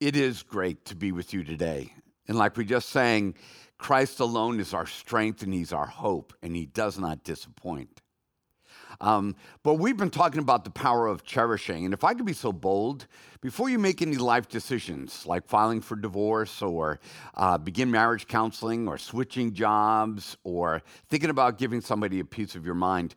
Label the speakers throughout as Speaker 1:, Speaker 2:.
Speaker 1: It is great to be with you today. And like we just sang, Christ alone is our strength and He's our hope, and He does not disappoint. Um, but we've been talking about the power of cherishing. And if I could be so bold, before you make any life decisions, like filing for divorce or uh, begin marriage counseling or switching jobs or thinking about giving somebody a piece of your mind,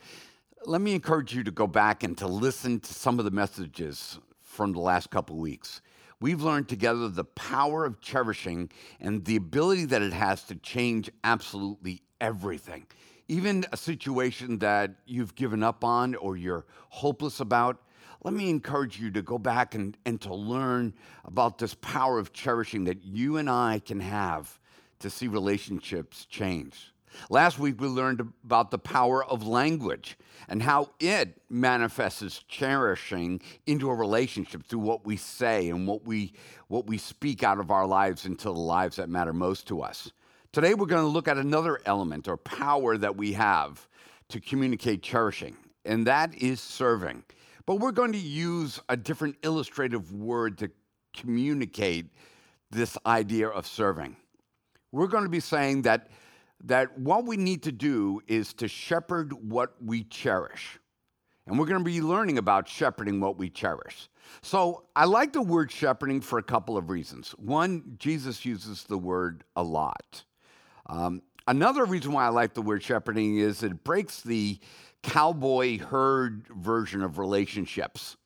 Speaker 1: let me encourage you to go back and to listen to some of the messages from the last couple weeks. We've learned together the power of cherishing and the ability that it has to change absolutely everything. Even a situation that you've given up on or you're hopeless about, let me encourage you to go back and, and to learn about this power of cherishing that you and I can have to see relationships change. Last week, we learned about the power of language and how it manifests cherishing into a relationship through what we say and what we, what we speak out of our lives into the lives that matter most to us. Today, we're going to look at another element or power that we have to communicate cherishing, and that is serving. But we're going to use a different illustrative word to communicate this idea of serving. We're going to be saying that that what we need to do is to shepherd what we cherish. And we're going to be learning about shepherding what we cherish. So I like the word shepherding for a couple of reasons. One, Jesus uses the word a lot. Um, another reason why I like the word shepherding is it breaks the cowboy herd version of relationships.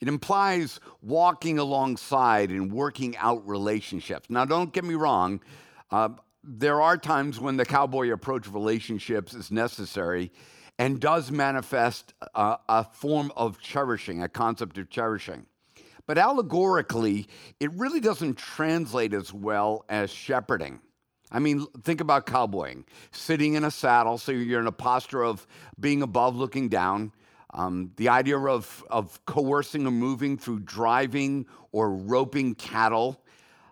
Speaker 1: It implies walking alongside and working out relationships. Now, don't get me wrong. Uh, there are times when the cowboy approach of relationships is necessary and does manifest a, a, form of cherishing, a concept of cherishing. But allegorically, it really doesn't translate as well as shepherding. I mean, think about cowboying, sitting in a saddle, so you're in a posture of being above, looking down. Um, the idea of, of coercing or moving through driving or roping cattle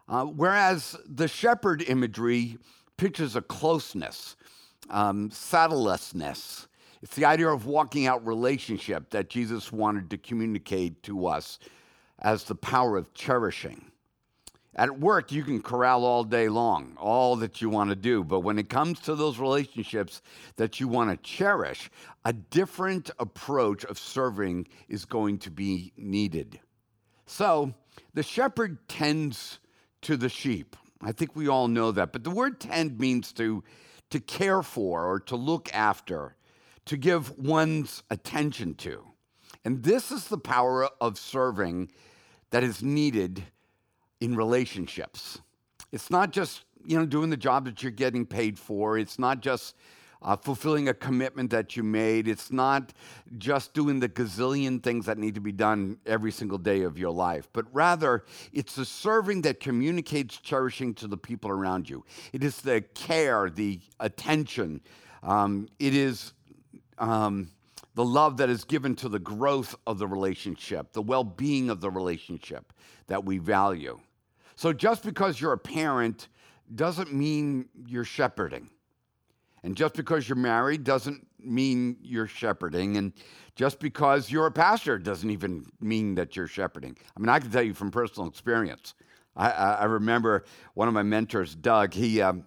Speaker 1: uh, whereas the shepherd imagery pictures a closeness, um, saddlelessness. It's the idea of walking out relationship that Jesus wanted to communicate to us as the power of cherishing. At work, you can corral all day long, all that you want to do. But when it comes to those relationships that you want to cherish, a different approach of serving is going to be needed. So the shepherd tends to the sheep. I think we all know that. But the word tend means to, to care for or to look after, to give one's attention to. And this is the power of serving that is needed in relationships. It's not just, you know, doing the job that you're getting paid for. It's not just uh, fulfilling a commitment that you made. It's not just doing the gazillion things that need to be done every single day of your life, but rather it's the serving that communicates cherishing to the people around you. It is the care, the attention. Um, it is um, the love that is given to the growth of the relationship, the well being of the relationship that we value. So just because you're a parent doesn't mean you're shepherding. And just because you're married doesn't mean you're shepherding. And just because you're a pastor doesn't even mean that you're shepherding. I mean, I can tell you from personal experience. I, I remember one of my mentors, Doug, he, um,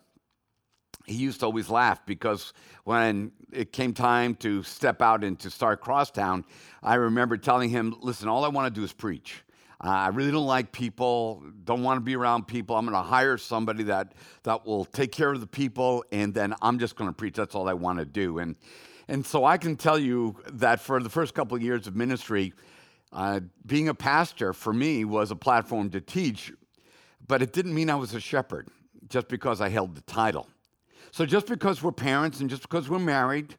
Speaker 1: he used to always laugh because when it came time to step out and to start Crosstowne, I remember telling him, listen, all I want to do is preach. Uh, I really don't like people, don't want to be around people. I'm going to hire somebody that, that will take care of the people, and then I'm just going to preach. That's all I want to do. And, and so I can tell you that for the first couple of years of ministry, uh, being a pastor for me was a platform to teach, but it didn't mean I was a shepherd just because I held the title. So just because we're parents and just because we're married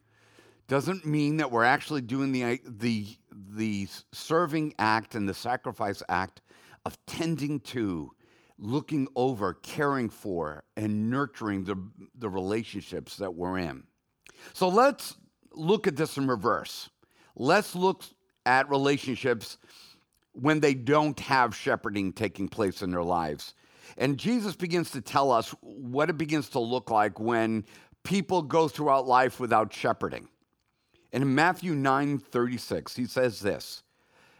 Speaker 1: doesn't mean that we're actually doing the, the the serving act and the sacrifice act of tending to, looking over, caring for, and nurturing the, the relationships that we're in. So let's look at this in reverse. Let's look at relationships when they don't have shepherding taking place in their lives. And Jesus begins to tell us what it begins to look like when people go throughout life without shepherding. In Matthew 9 36, he says this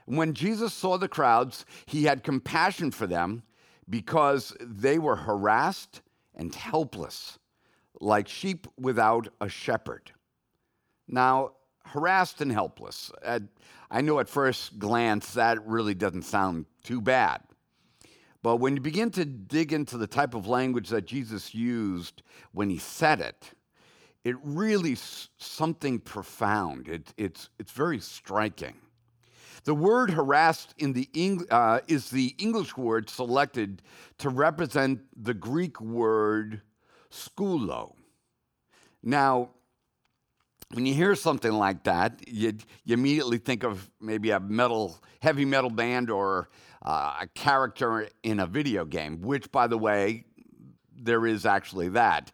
Speaker 1: When Jesus saw the crowds, he had compassion for them because they were harassed and helpless, like sheep without a shepherd. Now, harassed and helpless. I know at first glance that really doesn't sound too bad. But when you begin to dig into the type of language that Jesus used when he said it, it really something profound. It, it's, it's very striking. The word harassed in the Eng- uh, is the English word selected to represent the Greek word skulo. Now, when you hear something like that, you, you immediately think of maybe a metal, heavy metal band or uh, a character in a video game, which, by the way, there is actually that.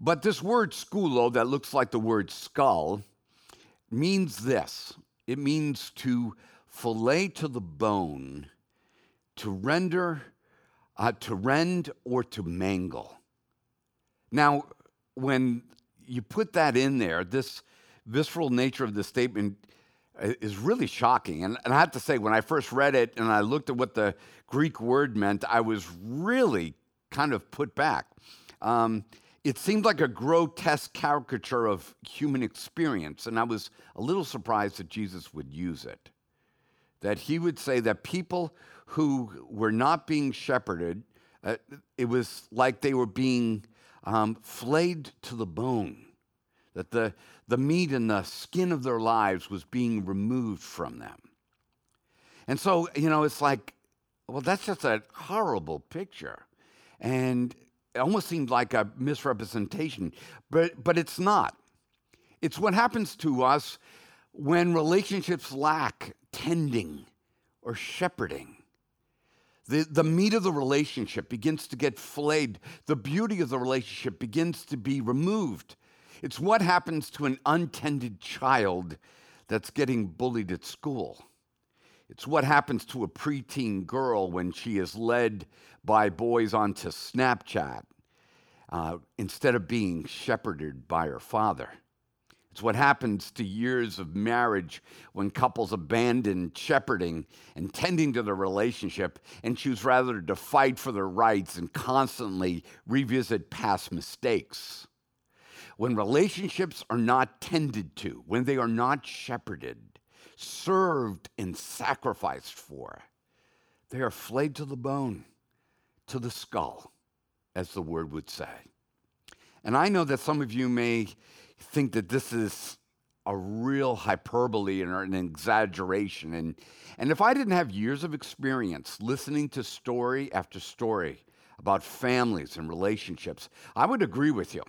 Speaker 1: But this word skulo, that looks like the word skull, means this it means to fillet to the bone, to render, uh, to rend, or to mangle. Now, when you put that in there, this visceral nature of the statement uh, is really shocking. And, and I have to say, when I first read it and I looked at what the Greek word meant, I was really kind of put back. Um, it seemed like a grotesque caricature of human experience, and I was a little surprised that Jesus would use it. That he would say that people who were not being shepherded, uh, it was like they were being um, flayed to the bone, that the, the meat and the skin of their lives was being removed from them. And so, you know, it's like, well, that's just a horrible picture. And it almost seemed like a misrepresentation, but, but it's not. It's what happens to us when relationships lack tending or shepherding. The, the meat of the relationship begins to get flayed. The beauty of the relationship begins to be removed. It's what happens to an untended child that's getting bullied at school. It's what happens to a preteen girl when she is led by boys onto Snapchat uh, instead of being shepherded by her father. It's what happens to years of marriage when couples abandon shepherding and tending to their relationship and choose rather to fight for their rights and constantly revisit past mistakes. When relationships are not tended to, when they are not shepherded, served and sacrificed for. They are flayed to the bone, to the skull, as the word would say. And I know that some of you may think that this is a real hyperbole and an exaggeration. And, and if I didn't have years of experience listening to story after story about families and relationships, I would agree with you.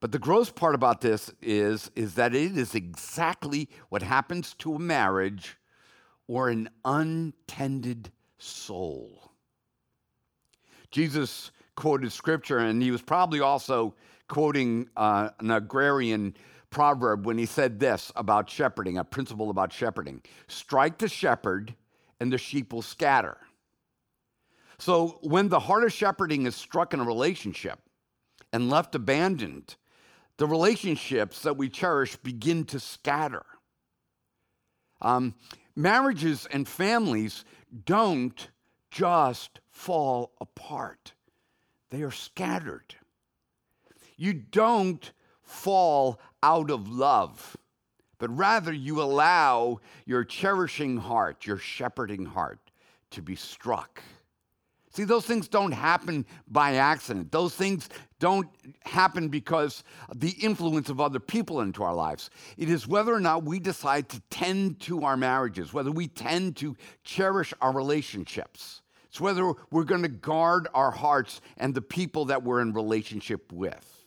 Speaker 1: But the gross part about this is, is that it is exactly what happens to a marriage or an untended soul. Jesus quoted scripture, and he was probably also quoting uh, an agrarian proverb when he said this about shepherding, a principle about shepherding strike the shepherd, and the sheep will scatter. So when the heart of shepherding is struck in a relationship and left abandoned, the relationships that we cherish begin to scatter. Um, marriages and families don't just fall apart, they are scattered. You don't fall out of love, but rather you allow your cherishing heart, your shepherding heart, to be struck See, those things don't happen by accident. Those things don't happen because the influence of other people into our lives. It is whether or not we decide to tend to our marriages, whether we tend to cherish our relationships. It's whether we're going to guard our hearts and the people that we're in relationship with.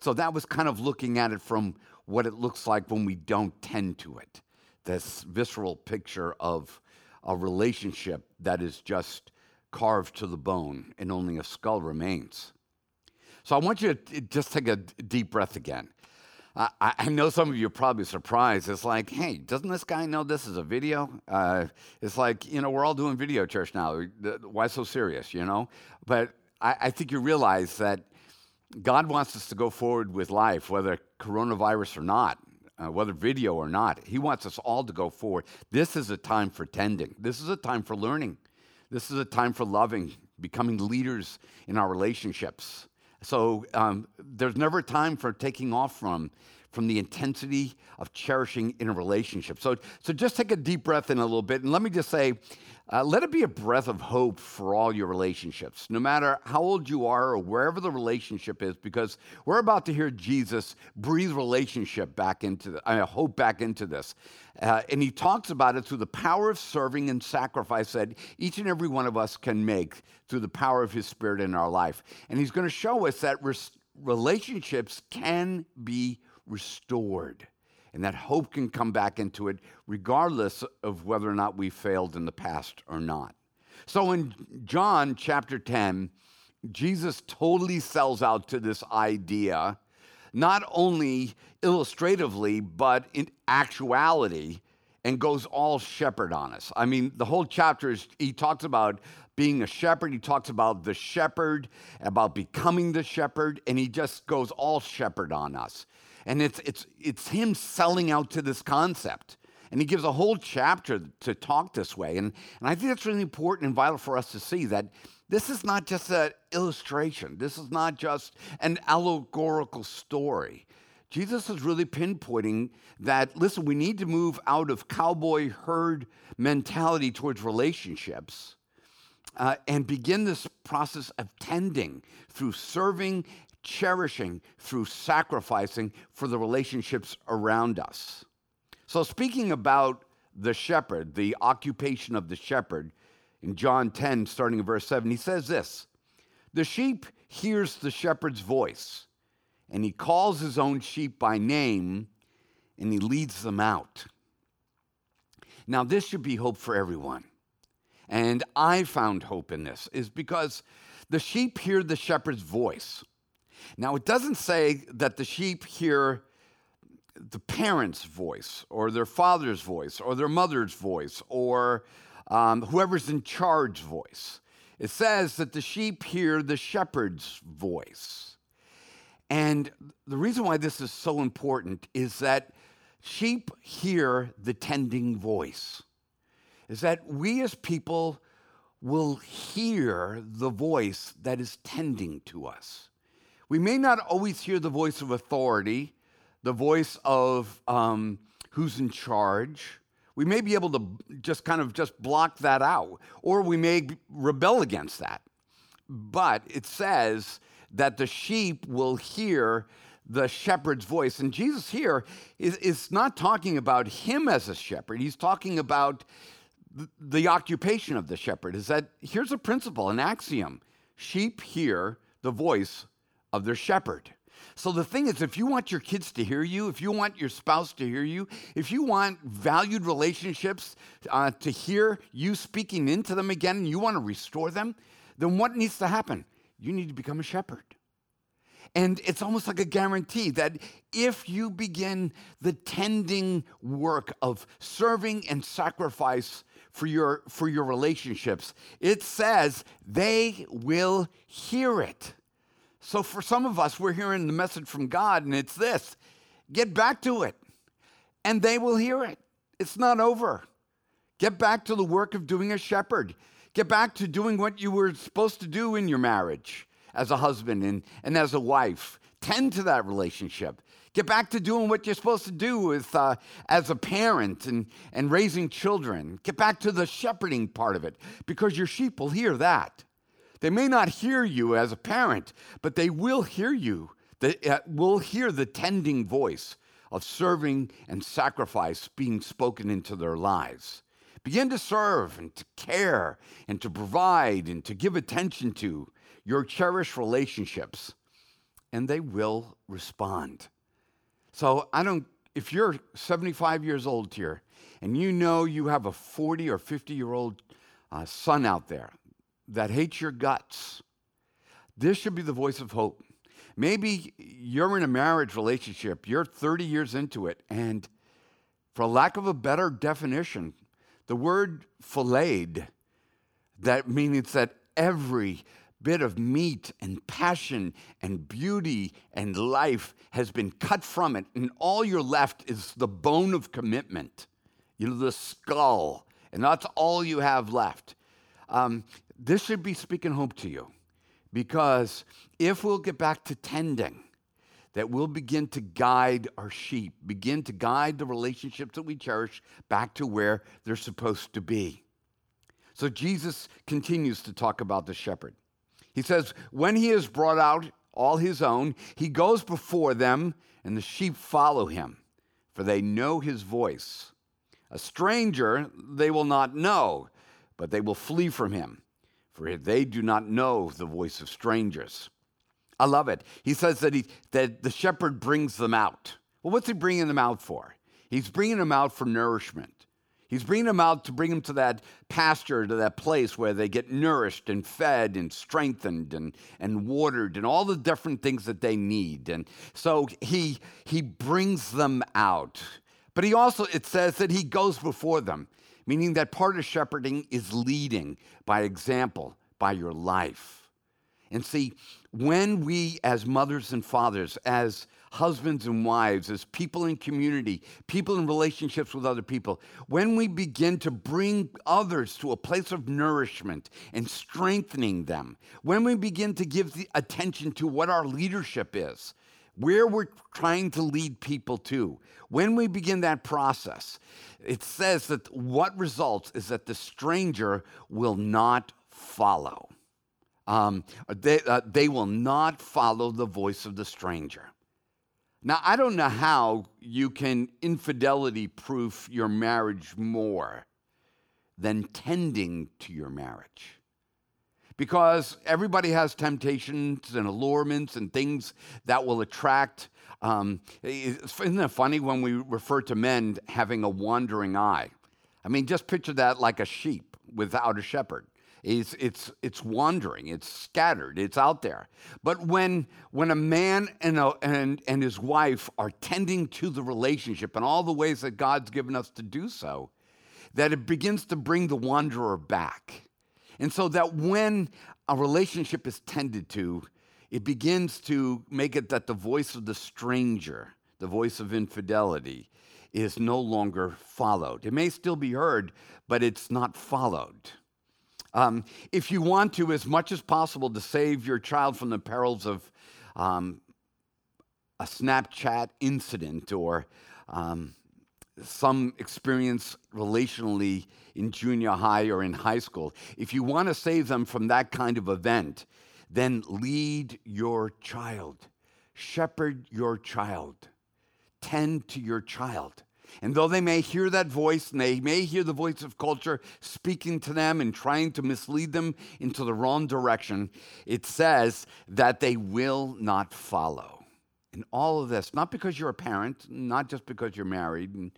Speaker 1: So that was kind of looking at it from what it looks like when we don't tend to it. This visceral picture of a relationship that is just carved to the bone and only a skull remains. So I want you to just take a deep breath again. I, I know some of you are probably surprised. It's like, hey, doesn't this guy know this is a video? Uh, it's like, you know, we're all doing video church now. Why so serious, you know? But I, I think you realize that God wants us to go forward with life, whether coronavirus or not uh, whether video or not. He wants us all to go forward. This is a time for tending, this is a time for learning. This is a time for loving, becoming leaders in our relationships. So um, there's never a time for taking off from from the intensity of cherishing in a relationship. So, so just take a deep breath in a little bit, and let me just say, uh, let it be a breath of hope for all your relationships, no matter how old you are or wherever the relationship is, because we're about to hear Jesus breathe relationship back into the, I mean, hope back into this. Uh, and he talks about it through the power of serving and sacrifice that each and every one of us can make through the power of his spirit in our life. And he's going to show us that res- relationships can be restored and that hope can come back into it regardless of whether or not we failed in the past or not. So in John chapter 10, Jesus totally sells out to this idea, not only illustratively, but in actuality, and goes all shepherd on us. I mean, the whole chapter is, he talks about being a shepherd, he talks about the shepherd, about becoming the shepherd, and he just goes all shepherd on us. And it's, it's, it's him selling out to this concept. And he gives a whole chapter to talk this way. And, and I think that's really important and vital for us to see that this is not just an illustration, this is not just an allegorical story. Jesus is really pinpointing that, listen, we need to move out of cowboy herd mentality towards relationships uh, and begin this process of tending through serving cherishing through sacrificing for the relationships around us. So, speaking about the shepherd, the occupation of the shepherd, in John 10, starting in verse 7, he says this The sheep hears the shepherd's voice, and he calls his own sheep by name, and he leads them out. Now, this should be hope for everyone. And I found hope in this, is because the sheep hear the shepherd's voice. Now, it doesn't say that the sheep hear the parent's voice or their father's voice or their mother's voice or um, whoever's in charge voice. It says that the sheep hear the shepherd's voice. And the reason why this is so important is that sheep hear the tending voice. Is that we as people will hear the voice that is tending to us. We may not always hear the voice of authority, the voice of um, who's in charge. We may be able to just kind of just block that out, or we may rebel against that. But it says that the sheep will hear the shepherd's voice. And Jesus here is, is not talking about him as a shepherd, he's talking about the occupation of the shepherd. Is that here's a principle, an axiom sheep hear the voice of their shepherd. So the thing is, if you want your kids to hear you, if you want your spouse to hear you, if you want valued relationships uh, to hear you speaking into them again and you want to restore them, then what needs to happen? You need to become a shepherd. And it's almost like a guarantee that if you begin the tending work of serving and sacrifice for your, for your relationships, it says they will hear it. So for some of us, we're hearing the message from God, and it's this get back to it, and they will hear it. It's not over. Get back to the work of doing a shepherd. Get back to doing what you were supposed to do in your marriage as a husband and, and as a wife. Tend to that relationship. Get back to doing what you're supposed to do with, uh, as a parent and, and raising children. Get back to the shepherding part of it because your sheep will hear that. They may not hear you as a parent, but they will hear you. They uh, will hear the tending voice of serving and sacrifice being spoken into their lives. Begin to serve and to care and to provide and to give attention to your cherished relationships, and they will respond. So I don't, if you're 75 years old here and you know you have a 40 or 50 year old uh, son out there that hates your guts. This should be the voice of hope. Maybe you're in a marriage relationship, you're 30 years into it, and for lack of a better definition, the word filleted, that means that every bit of meat and passion and beauty and life has been cut from it, and all you're left is the bone of commitment, you know, the skull, and that's all you have left. um, this should be speaking hope to you because if we'll get back to tending, that we'll begin to guide our sheep, begin to guide the relationships that we cherish back to where they're supposed to be. So Jesus continues to talk about the shepherd. He says, When he has brought out all his own, he goes before them, and the sheep follow him, for they know his voice. A stranger they will not know, but they will flee from him, for they do not know the voice of strangers. I love it. He says that, he, that the shepherd brings them out. Well, what's he bringing them out for? He's bringing them out for nourishment. He's bringing them out to bring them to that pasture, to that place where they get nourished and fed and strengthened and, and watered and all the different things that they need. And so he, he brings them out. But he also, it says that he goes before them, meaning that part of shepherding is leading by example, by your life. And see, when we, as mothers and fathers, as husbands and wives, as people in community, people in relationships with other people, when we begin to bring others to a place of nourishment and strengthening them, when we begin to give attention to what our leadership is, where we're trying to lead people to, when we begin that process, it says that what results is that the stranger will not follow. Um, they, uh, they will not follow the voice of the stranger. Now, I don't know how you can infidelity proof your marriage more than tending to your marriage. Because everybody has temptations and allurements and things that will attract. Um, isn't it funny when we refer to men having a wandering eye? I mean, just picture that like a sheep without a shepherd. It's, it's, it's wandering, it's scattered, it's out there. But when, when a man and, a, and, and his wife are tending to the relationship in all the ways that God's given us to do so, that it begins to bring the wanderer back. And so that when a relationship is tended to, it begins to make it that the voice of the stranger, the voice of infidelity, is no longer followed. It may still be heard, but it's not followed. Um, if you want to, as much as possible, to save your child from the perils of um, a Snapchat incident or um, some experience relationally in junior high or in high school, if you want to save them from that kind of event, then lead your child, shepherd your child, tend to your child. And though they may hear that voice and they may hear the voice of culture speaking to them and trying to mislead them into the wrong direction, it says that they will not follow. And all of this, not because you're a parent, not just because you're married, and,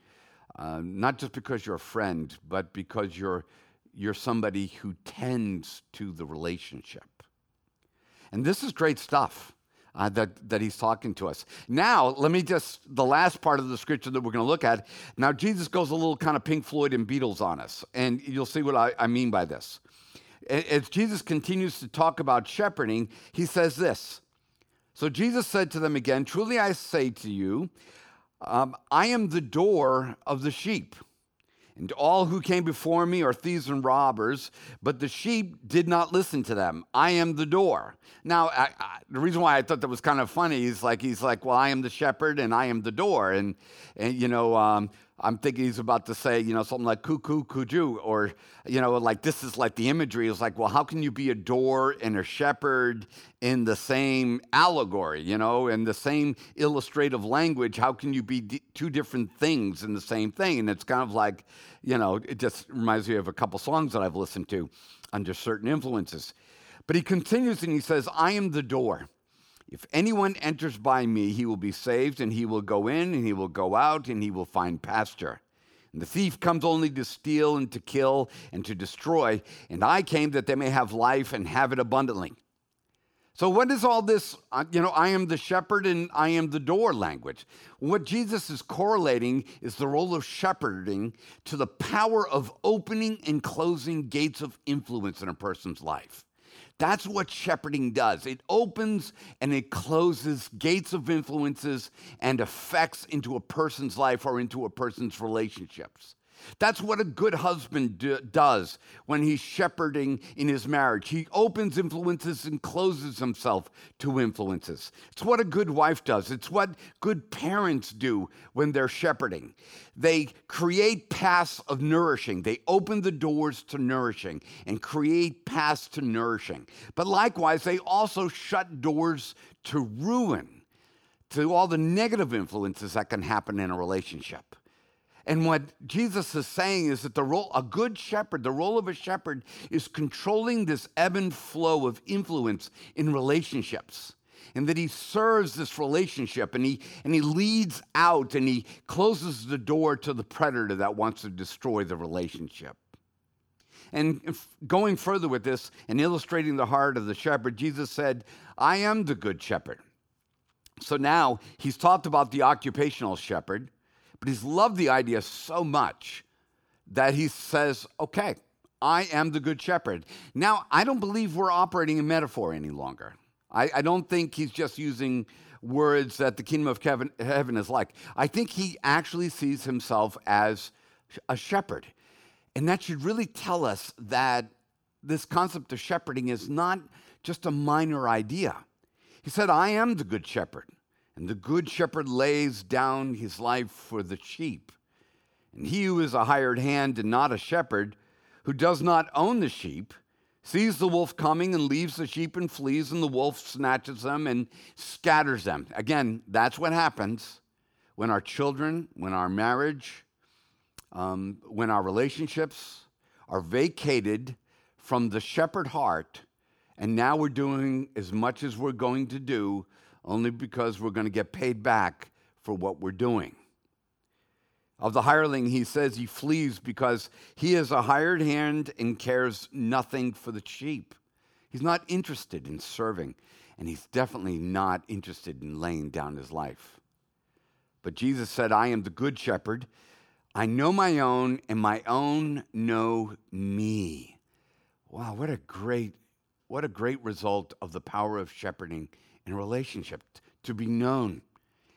Speaker 1: uh, not just because you're a friend, but because you're, you're somebody who tends to the relationship. And this is great stuff uh, that, that he's talking to us. Now, let me just, the last part of the scripture that we're going to look at. Now, Jesus goes a little kind of Pink Floyd and Beatles on us, and you'll see what I, I mean by this. As Jesus continues to talk about shepherding, he says this. So Jesus said to them again, Truly I say to you, um, I am the door of the sheep. And all who came before me are thieves and robbers, but the sheep did not listen to them. I am the door. Now, I, I, the reason why I thought that was kind of funny is like he's like, well, I am the shepherd and I am the door, and and you know, um, I'm thinking he's about to say, you know, something like cuckoo, cuckoo, or, you know, like this is like the imagery is like, well, how can you be a door and a shepherd in the same allegory, you know, in the same illustrative language? How can you be d- two different things in the same thing? And it's kind of like, you know, it just reminds me of a couple songs that I've listened to under certain influences. But he continues and he says, I am the door. If anyone enters by me, he will be saved, and he will go in, and he will go out, and he will find pasture. And the thief comes only to steal, and to kill, and to destroy. And I came that they may have life and have it abundantly. So, what is all this? Uh, you know, I am the shepherd and I am the door language. What Jesus is correlating is the role of shepherding to the power of opening and closing gates of influence in a person's life. That's what shepherding does. It opens and it closes gates of influences and effects into a person's life or into a person's relationships. That's what a good husband do, does when he's shepherding in his marriage. He opens influences and closes himself to influences. It's what a good wife does. It's what good parents do when they're shepherding. They create paths of nourishing. They open the doors to nourishing and create paths to nourishing. But likewise, they also shut doors to ruin, to all the negative influences that can happen in a relationship. And what Jesus is saying is that the role, a good shepherd, the role of a shepherd is controlling this ebb and flow of influence in relationships. And that he serves this relationship and he, and he leads out and he closes the door to the predator that wants to destroy the relationship. And going further with this and illustrating the heart of the shepherd, Jesus said, I am the good shepherd. So now he's talked about the occupational shepherd but he's loved the idea so much that he says, okay, I am the good shepherd. Now, I don't believe we're operating in metaphor any longer. I, I don't think he's just using words that the kingdom of heaven, heaven is like. I think he actually sees himself as a shepherd. And that should really tell us that this concept of shepherding is not just a minor idea. He said, I am the good shepherd. And the good shepherd lays down his life for the sheep. And he who is a hired hand and not a shepherd, who does not own the sheep, sees the wolf coming and leaves the sheep and flees, and the wolf snatches them and scatters them. Again, that's what happens when our children, when our marriage, um, when our relationships are vacated from the shepherd heart, and now we're doing as much as we're going to do only because we're going to get paid back for what we're doing. Of the hireling, he says he flees because he is a hired hand and cares nothing for the sheep. He's not interested in serving, and he's definitely not interested in laying down his life. But Jesus said, I am the good shepherd. I know my own, and my own know me. Wow, what a great, what a great result of the power of shepherding in relationship, to be known,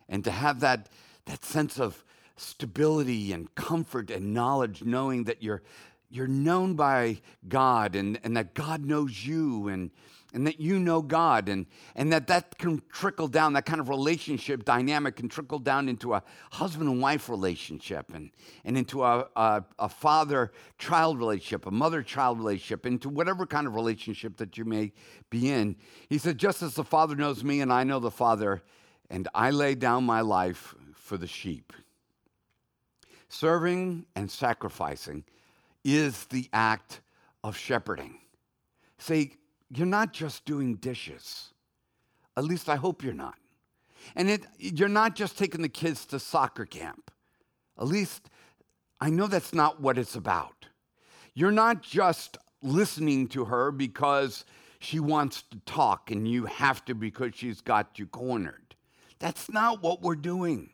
Speaker 1: and to have that, that sense of stability and comfort and knowledge, knowing that you're, you're known by God and, and that God knows you and, and that you know God and, and that that can trickle down, that kind of relationship dynamic can trickle down into a husband and wife relationship and, and into a, a, a father child relationship, a mother child relationship, into whatever kind of relationship that you may be in. He said, Just as the Father knows me and I know the Father, and I lay down my life for the sheep. Serving and sacrificing is the act of shepherding. See, you're not just doing dishes. At least I hope you're not. And it, you're not just taking the kids to soccer camp. At least I know that's not what it's about. You're not just listening to her because she wants to talk and you have to because she's got you cornered. That's not what we're doing.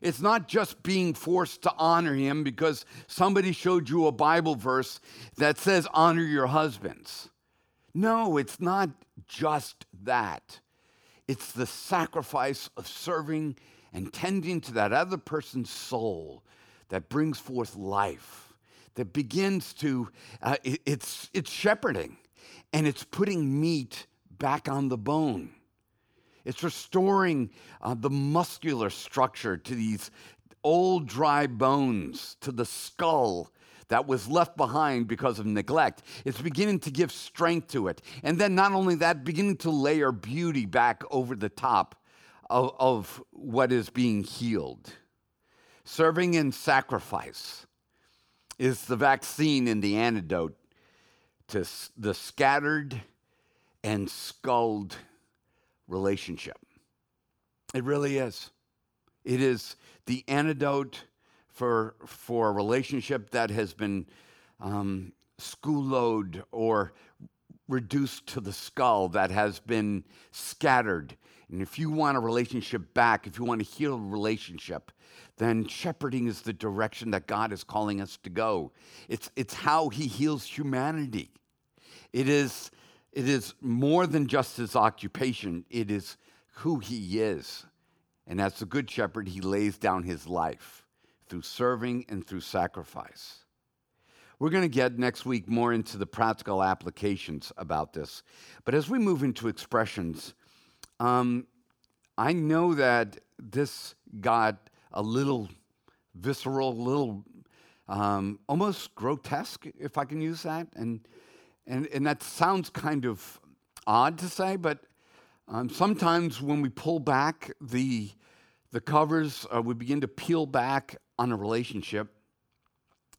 Speaker 1: It's not just being forced to honor him because somebody showed you a Bible verse that says honor your husbands. No, it's not just that. It's the sacrifice of serving and tending to that other person's soul that brings forth life, that begins to, uh, it, it's, it's shepherding and it's putting meat back on the bone. It's restoring uh, the muscular structure to these old dry bones, to the skull that was left behind because of neglect. It's beginning to give strength to it. And then, not only that, beginning to layer beauty back over the top of, of what is being healed. Serving and sacrifice is the vaccine and the antidote to the scattered and sculled relationship. It really is. It is the antidote for, for a relationship that has been um, schooled or reduced to the skull, that has been scattered. And if you want a relationship back, if you want to heal a relationship, then shepherding is the direction that God is calling us to go. It's, it's how He heals humanity. It is, it is more than just His occupation, it is who He is. And as the Good Shepherd, He lays down His life through serving and through sacrifice. We're going to get next week more into the practical applications about this. But as we move into expressions, um, I know that this got a little visceral, little um, almost grotesque, if I can use that. And, and, and that sounds kind of odd to say, but um, sometimes when we pull back the, the covers, uh, we begin to peel back on a relationship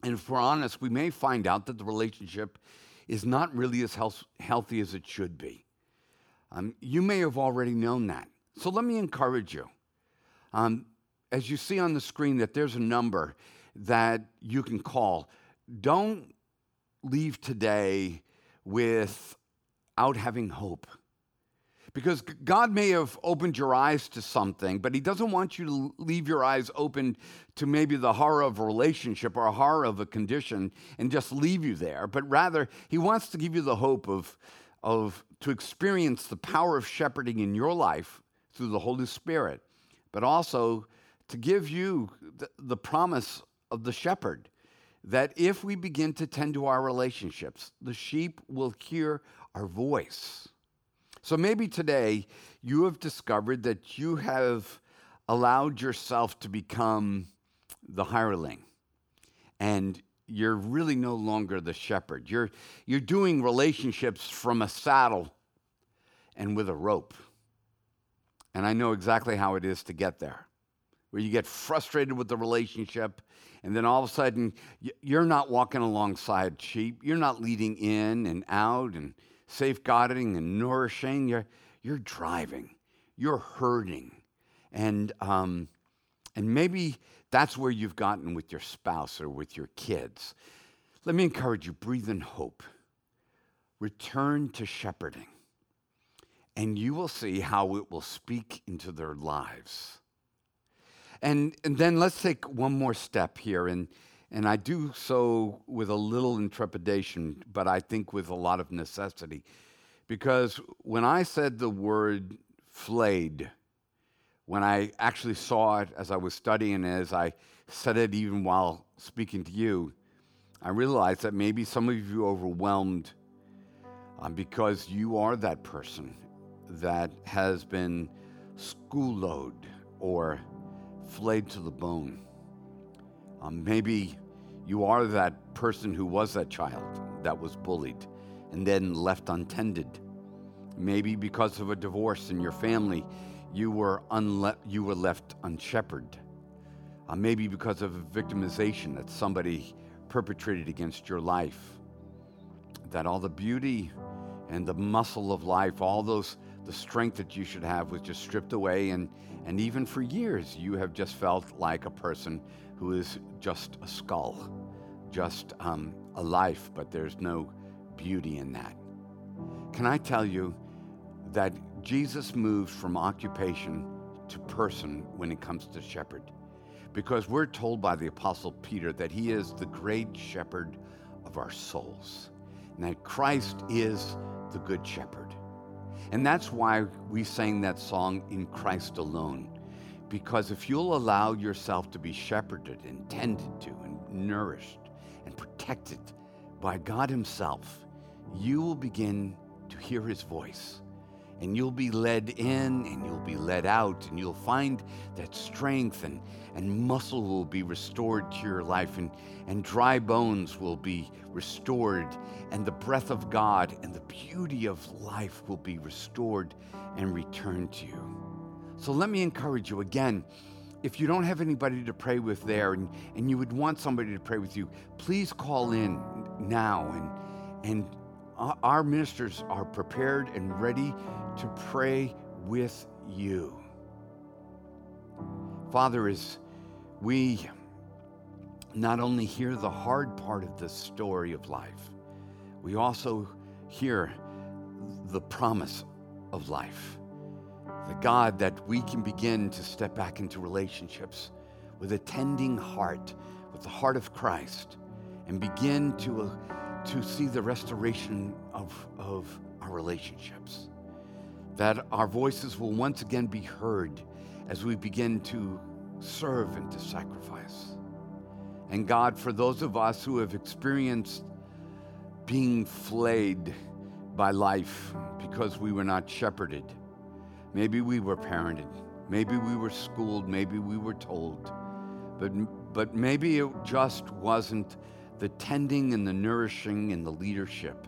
Speaker 1: and if we're honest, we may find out that the relationship is not really as health- healthy as it should be. Um, you may have already known that. So let me encourage you. Um, as you see on the screen, that there's a number that you can call. Don't leave today without having hope. Because God may have opened your eyes to something, but He doesn't want you to leave your eyes open to maybe the horror of a relationship or a horror of a condition and just leave you there. But rather, He wants to give you the hope of, of to experience the power of shepherding in your life through the Holy Spirit, but also to give you the, the promise of the shepherd that if we begin to tend to our relationships, the sheep will hear our voice. So maybe today you have discovered that you have allowed yourself to become the hireling and you're really no longer the shepherd. You're, you're doing relationships from a saddle and with a rope. And I know exactly how it is to get there, where you get frustrated with the relationship, and then all of a sudden you're not walking alongside sheep, you're not leading in and out and safeguarding and nourishing. You're, you're driving, you're herding. And, um, and maybe that's where you've gotten with your spouse or with your kids. Let me encourage you breathe in hope, return to shepherding, and you will see how it will speak into their lives. And, and then let's take one more step here. And, and I do so with a little intrepidation, but I think with a lot of necessity. Because when I said the word flayed, when I actually saw it as I was studying, as I said it even while speaking to you, I realized that maybe some of you overwhelmed um, because you are that person that has been schoolload or flayed to the bone. Um, maybe you are that person who was that child that was bullied and then left untended. Maybe because of a divorce in your family, you were, unle- you were left unshepherded. Uh, maybe because of victimization that somebody perpetrated against your life. That all the beauty and the muscle of life, all those, the strength that you should have was just stripped away. And, and even for years, you have just felt like a person who is just a skull, just um, a life, but there's no beauty in that. Can I tell you that Jesus moves from occupation to person when it comes to shepherd? Because we're told by the Apostle Peter that he is the great shepherd of our souls, and that Christ is the good shepherd. And that's why we sang that song, In Christ Alone because if you'll allow yourself to be shepherded and tended to and nourished and protected by God Himself, you will begin to hear His voice. And you'll be led in and you'll be led out, and you'll find that strength and, and muscle will be restored to your life, and, and dry bones will be restored, and the breath of God and the beauty of life will be restored and returned to you. So let me encourage you again. If you don't have anybody to pray with there and, and you would want somebody to pray with you, please call in now. And, and our ministers are prepared and ready to pray with you. Father, as we not only hear the hard part of the story of life, we also hear the promise of life the God that we can begin to step back into relationships with a tending heart, with the heart of Christ, and begin to, uh, to see the restoration of, of our relationships. That our voices will once again be heard as we begin to serve and to sacrifice. And God, for those of us who have experienced being flayed by life because we were not shepherded, maybe we were parented, maybe we were schooled, maybe we were told, but, but maybe it just wasn't the tending and the nourishing and the leadership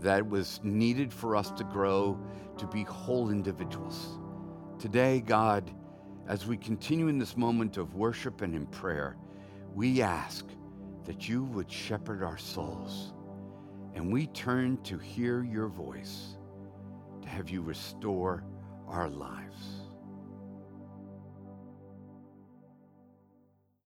Speaker 1: that was needed for us to grow to be whole individuals. Today, God, as we continue in this moment of worship and in prayer, we ask that you would shepherd our souls. And we turn to hear your voice, to have you restore our lives.